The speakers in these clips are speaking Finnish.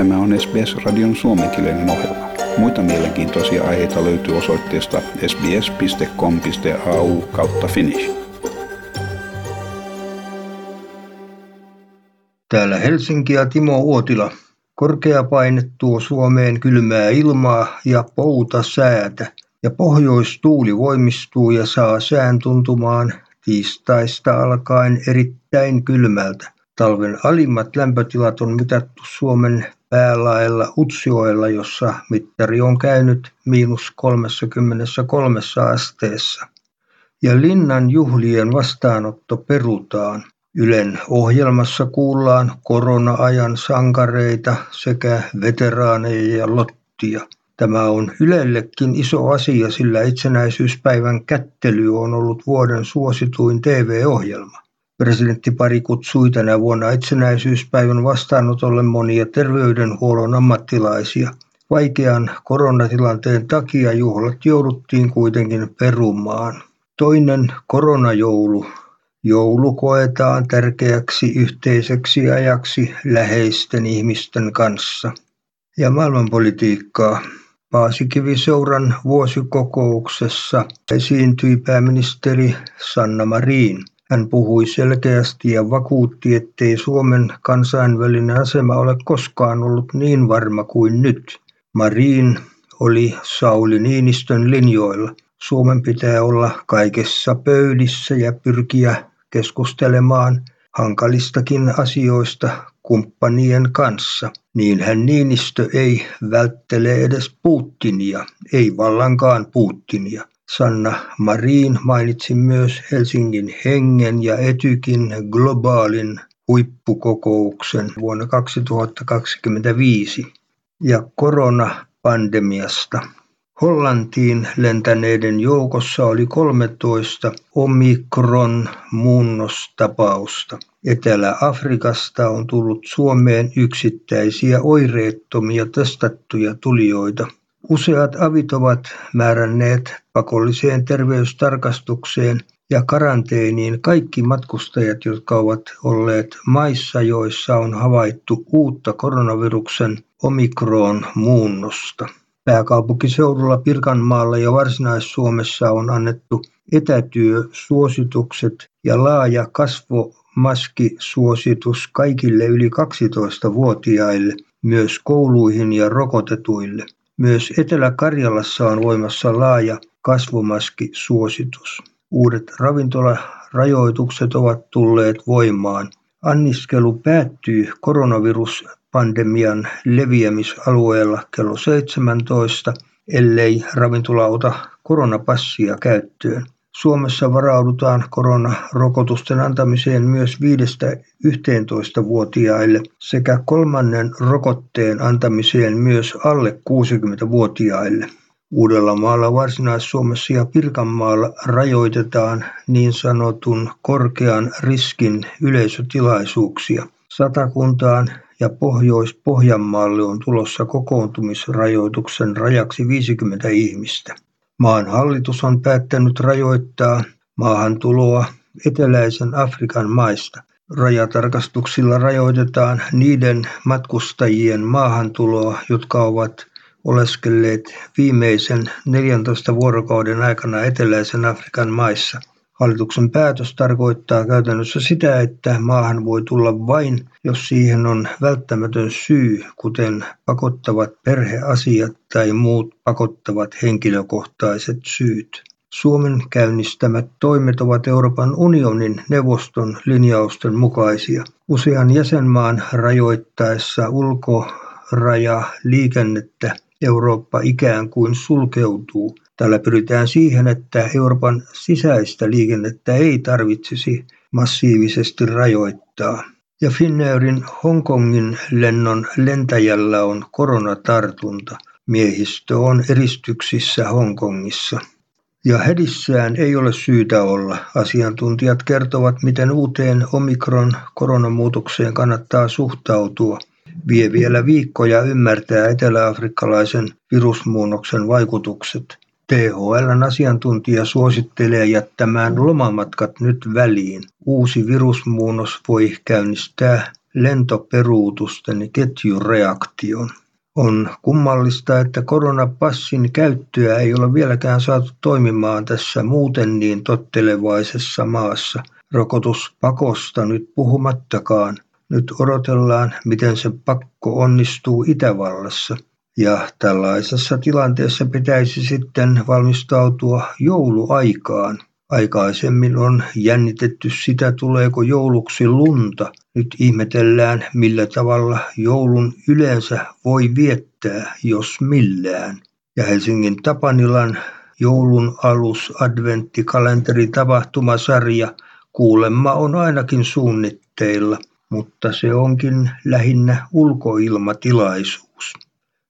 Tämä on SBS-radion suomenkielinen ohjelma. Muita mielenkiintoisia aiheita löytyy osoitteesta sbs.com.au kautta finnish. Täällä Helsinki ja Timo Uotila. Korkea paine tuo Suomeen kylmää ilmaa ja pouta säätä. Ja pohjoistuuli voimistuu ja saa sään tuntumaan tiistaista alkaen erittäin kylmältä. Talven alimmat lämpötilat on mitattu Suomen päälaella Utsjoella, jossa mittari on käynyt miinus 33 asteessa. Ja linnan juhlien vastaanotto perutaan. Ylen ohjelmassa kuullaan korona-ajan sankareita sekä veteraaneja ja lottia. Tämä on Ylellekin iso asia, sillä itsenäisyyspäivän kättely on ollut vuoden suosituin TV-ohjelma. Presidenttipari kutsui tänä vuonna itsenäisyyspäivän vastaanotolle monia terveydenhuollon ammattilaisia. Vaikean koronatilanteen takia juhlat jouduttiin kuitenkin perumaan. Toinen koronajoulu. Joulu koetaan tärkeäksi yhteiseksi ajaksi läheisten ihmisten kanssa. Ja maailmanpolitiikkaa. Paasikivi-seuran vuosikokouksessa esiintyi pääministeri Sanna Marin. Hän puhui selkeästi ja vakuutti, ettei Suomen kansainvälinen asema ole koskaan ollut niin varma kuin nyt. Marin oli Sauli Niinistön linjoilla. Suomen pitää olla kaikessa pöydissä ja pyrkiä keskustelemaan hankalistakin asioista kumppanien kanssa. Niinhän Niinistö ei välttele edes Putinia, ei vallankaan Putinia. Sanna Marin mainitsi myös Helsingin hengen ja Etykin globaalin huippukokouksen vuonna 2025 ja koronapandemiasta. Hollantiin lentäneiden joukossa oli 13 omikron-muunnostapausta. Etelä-Afrikasta on tullut Suomeen yksittäisiä oireettomia testattuja tulijoita. Useat avit ovat määränneet pakolliseen terveystarkastukseen ja karanteeniin kaikki matkustajat, jotka ovat olleet maissa, joissa on havaittu uutta koronaviruksen omikron-muunnosta. Pääkaupunkiseudulla, Pirkanmaalla ja Varsinais-Suomessa on annettu etätyösuositukset ja laaja kasvomaskisuositus kaikille yli 12-vuotiaille, myös kouluihin ja rokotetuille. Myös Etelä-Karjalassa on voimassa laaja kasvomaskisuositus. Uudet ravintolarajoitukset ovat tulleet voimaan. Anniskelu päättyy koronaviruspandemian leviämisalueella kello 17, ellei ravintola ota koronapassia käyttöön. Suomessa varaudutaan koronarokotusten antamiseen myös 5-11-vuotiaille sekä kolmannen rokotteen antamiseen myös alle 60-vuotiaille. Uudellamaalla, Varsinais-Suomessa ja Pirkanmaalla rajoitetaan niin sanotun korkean riskin yleisötilaisuuksia. Satakuntaan ja Pohjois-Pohjanmaalle on tulossa kokoontumisrajoituksen rajaksi 50 ihmistä. Maan hallitus on päättänyt rajoittaa maahantuloa eteläisen Afrikan maista. Rajatarkastuksilla rajoitetaan niiden matkustajien maahantuloa, jotka ovat oleskelleet viimeisen 14 vuorokauden aikana eteläisen Afrikan maissa. Hallituksen päätös tarkoittaa käytännössä sitä, että maahan voi tulla vain, jos siihen on välttämätön syy, kuten pakottavat perheasiat tai muut pakottavat henkilökohtaiset syyt. Suomen käynnistämät toimet ovat Euroopan unionin neuvoston linjausten mukaisia. Usean jäsenmaan rajoittaessa ulkorajaliikennettä Eurooppa ikään kuin sulkeutuu. Tällä pyritään siihen, että Euroopan sisäistä liikennettä ei tarvitsisi massiivisesti rajoittaa. Ja Finnairin Hongkongin lennon lentäjällä on koronatartunta. Miehistö on eristyksissä Hongkongissa. Ja hädissään ei ole syytä olla. Asiantuntijat kertovat, miten uuteen omikron koronamuutokseen kannattaa suhtautua. Vie vielä viikkoja ymmärtää eteläafrikkalaisen virusmuunnoksen vaikutukset. THLn asiantuntija suosittelee jättämään lomamatkat nyt väliin. Uusi virusmuunnos voi käynnistää lentoperuutusten ketjureaktion. On kummallista, että koronapassin käyttöä ei ole vieläkään saatu toimimaan tässä muuten niin tottelevaisessa maassa. Rokotuspakosta nyt puhumattakaan. Nyt odotellaan, miten se pakko onnistuu Itävallassa. Ja tällaisessa tilanteessa pitäisi sitten valmistautua jouluaikaan. Aikaisemmin on jännitetty sitä, tuleeko jouluksi lunta. Nyt ihmetellään, millä tavalla joulun yleensä voi viettää, jos millään. Ja Helsingin Tapanilan joulun alus adventtikalenteri tapahtumasarja kuulemma on ainakin suunnitteilla, mutta se onkin lähinnä ulkoilmatilaisuus.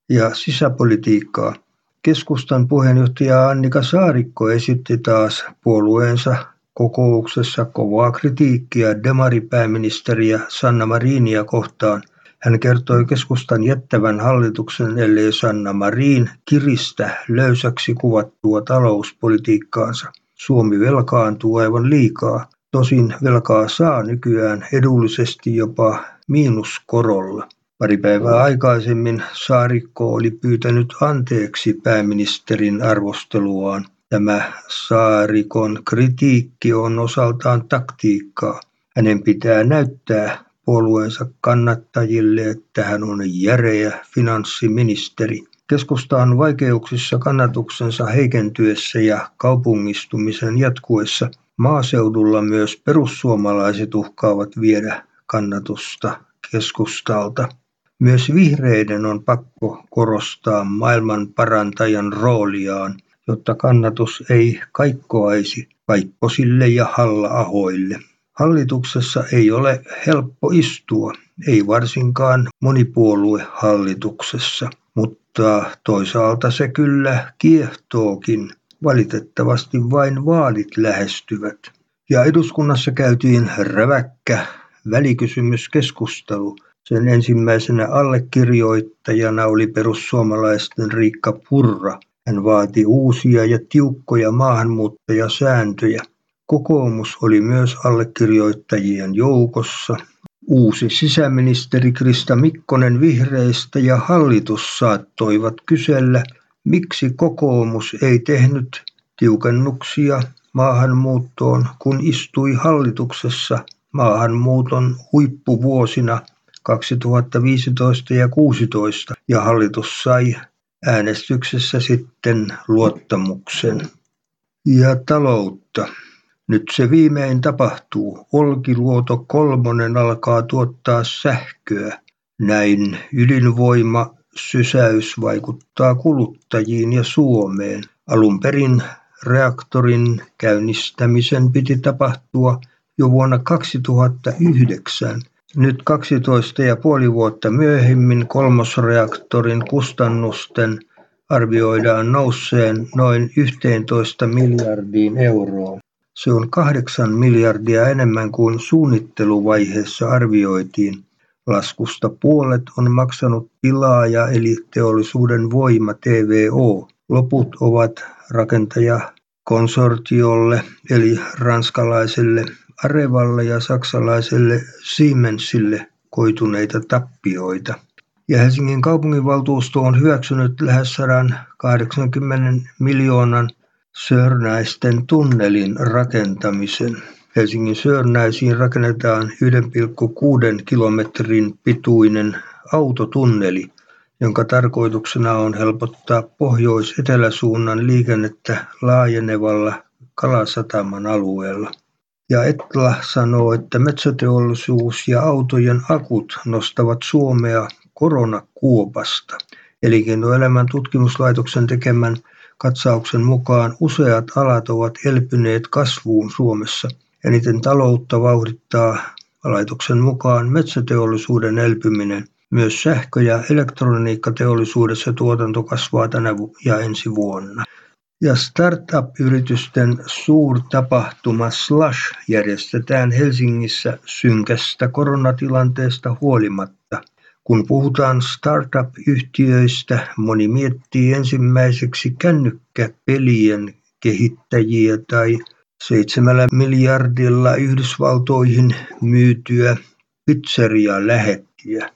Ja sisäpolitiikkaa. Keskustan puheenjohtaja Annika Saarikko esitti taas puolueensa kokouksessa kovaa kritiikkiä demaripääministeriä Sanna Marinia kohtaan. Hän kertoi keskustan jättävän hallituksen, ellei Sanna Marin kiristä löysäksi kuvattua talouspolitiikkaansa. Suomi velkaantuu aivan liikaa. Tosin velkaa saa nykyään edullisesti jopa miinuskorolla. Pari päivää aikaisemmin Saarikko oli pyytänyt anteeksi pääministerin arvosteluaan. Tämä Saarikon kritiikki on osaltaan taktiikkaa. Hänen pitää näyttää puolueensa kannattajille, että hän on järeä finanssiministeri. Keskusta on vaikeuksissa kannatuksensa heikentyessä ja kaupungistumisen jatkuessa. Maaseudulla myös perussuomalaiset uhkaavat viedä kannatusta keskustalta. Myös vihreiden on pakko korostaa maailmanparantajan rooliaan, jotta kannatus ei kaikkoaisi Kaikkosille ja Halla-ahoille. Hallituksessa ei ole helppo istua, ei varsinkaan monipuoluehallituksessa, mutta toisaalta se kyllä kiehtookin. Valitettavasti vain vaalit lähestyvät. Ja eduskunnassa käytiin räväkkä välikysymyskeskustelu sen ensimmäisenä allekirjoittajana oli perussuomalaisten Riikka Purra. Hän vaati uusia ja tiukkoja maahanmuuttajasääntöjä. Kokoomus oli myös allekirjoittajien joukossa. Uusi sisäministeri Krista Mikkonen vihreistä ja hallitus saattoivat kysellä, miksi kokoomus ei tehnyt tiukennuksia maahanmuuttoon, kun istui hallituksessa maahanmuuton huippuvuosina 2015 ja 2016 ja hallitus sai äänestyksessä sitten luottamuksen. Ja taloutta. Nyt se viimein tapahtuu. Olkiluoto kolmonen alkaa tuottaa sähköä. Näin ydinvoima sysäys vaikuttaa kuluttajiin ja Suomeen. Alun perin reaktorin käynnistämisen piti tapahtua jo vuonna 2009, nyt kaksitoista ja puoli vuotta myöhemmin kolmosreaktorin kustannusten arvioidaan nousseen noin 11 miljardiin euroon. Se on kahdeksan miljardia enemmän kuin suunnitteluvaiheessa arvioitiin. Laskusta puolet on maksanut tilaaja eli teollisuuden voima TVO. Loput ovat rakentaja konsortiolle eli ranskalaiselle Arevalle ja saksalaiselle Siemensille koituneita tappioita. Ja Helsingin kaupunginvaltuusto on hyväksynyt lähes 180 miljoonan Sörnäisten tunnelin rakentamisen. Helsingin Sörnäisiin rakennetaan 1,6 kilometrin pituinen autotunneli, jonka tarkoituksena on helpottaa pohjois-eteläsuunnan liikennettä laajenevalla Kalasataman alueella. Ja Etla sanoo, että metsäteollisuus ja autojen akut nostavat Suomea koronakuopasta. Elinkeinoelämän tutkimuslaitoksen tekemän katsauksen mukaan useat alat ovat elpyneet kasvuun Suomessa. Eniten taloutta vauhdittaa laitoksen mukaan metsäteollisuuden elpyminen. Myös sähkö- ja elektroniikkateollisuudessa tuotanto kasvaa tänä ja ensi vuonna. Ja startup-yritysten suurtapahtuma Slush järjestetään Helsingissä synkästä koronatilanteesta huolimatta. Kun puhutaan startup-yhtiöistä, moni miettii ensimmäiseksi kännykkäpelien kehittäjiä tai seitsemällä miljardilla Yhdysvaltoihin myytyä pizzeria-lähettiä.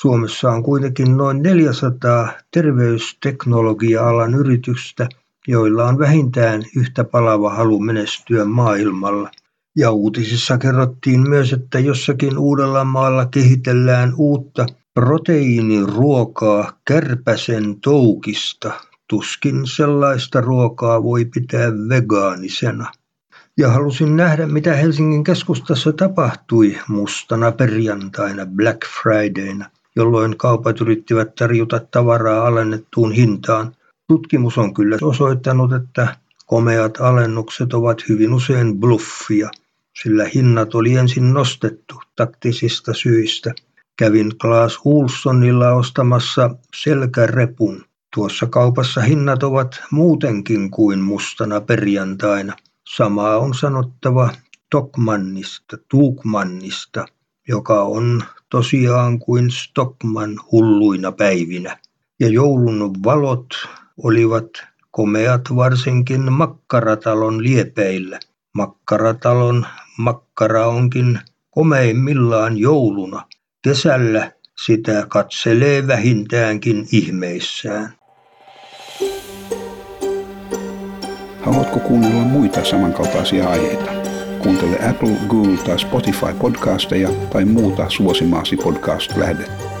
Suomessa on kuitenkin noin 400 terveysteknologia-alan yritystä, joilla on vähintään yhtä palava halu menestyä maailmalla. Ja uutisissa kerrottiin myös, että jossakin Uudellamaalla kehitellään uutta proteiiniruokaa kärpäsen toukista. Tuskin sellaista ruokaa voi pitää vegaanisena. Ja halusin nähdä, mitä Helsingin keskustassa tapahtui mustana perjantaina Black Fridayna, jolloin kaupat yrittivät tarjota tavaraa alennettuun hintaan. Tutkimus on kyllä osoittanut, että komeat alennukset ovat hyvin usein bluffia, sillä hinnat oli ensin nostettu taktisista syistä. Kävin Klaas Ulssonilla ostamassa selkärepun. Tuossa kaupassa hinnat ovat muutenkin kuin mustana perjantaina. Samaa on sanottava Stockmannista, Tuukmannista, joka on tosiaan kuin Stockman hulluina päivinä. Ja joulun valot olivat komeat varsinkin makkaratalon liepeillä. Makkaratalon makkara onkin komeimmillaan jouluna. Kesällä sitä katselee vähintäänkin ihmeissään. Haluatko kuunnella muita samankaltaisia aiheita? Kuuntele Apple, Google tai Spotify podcasteja tai muuta suosimaasi podcast-lähdettä.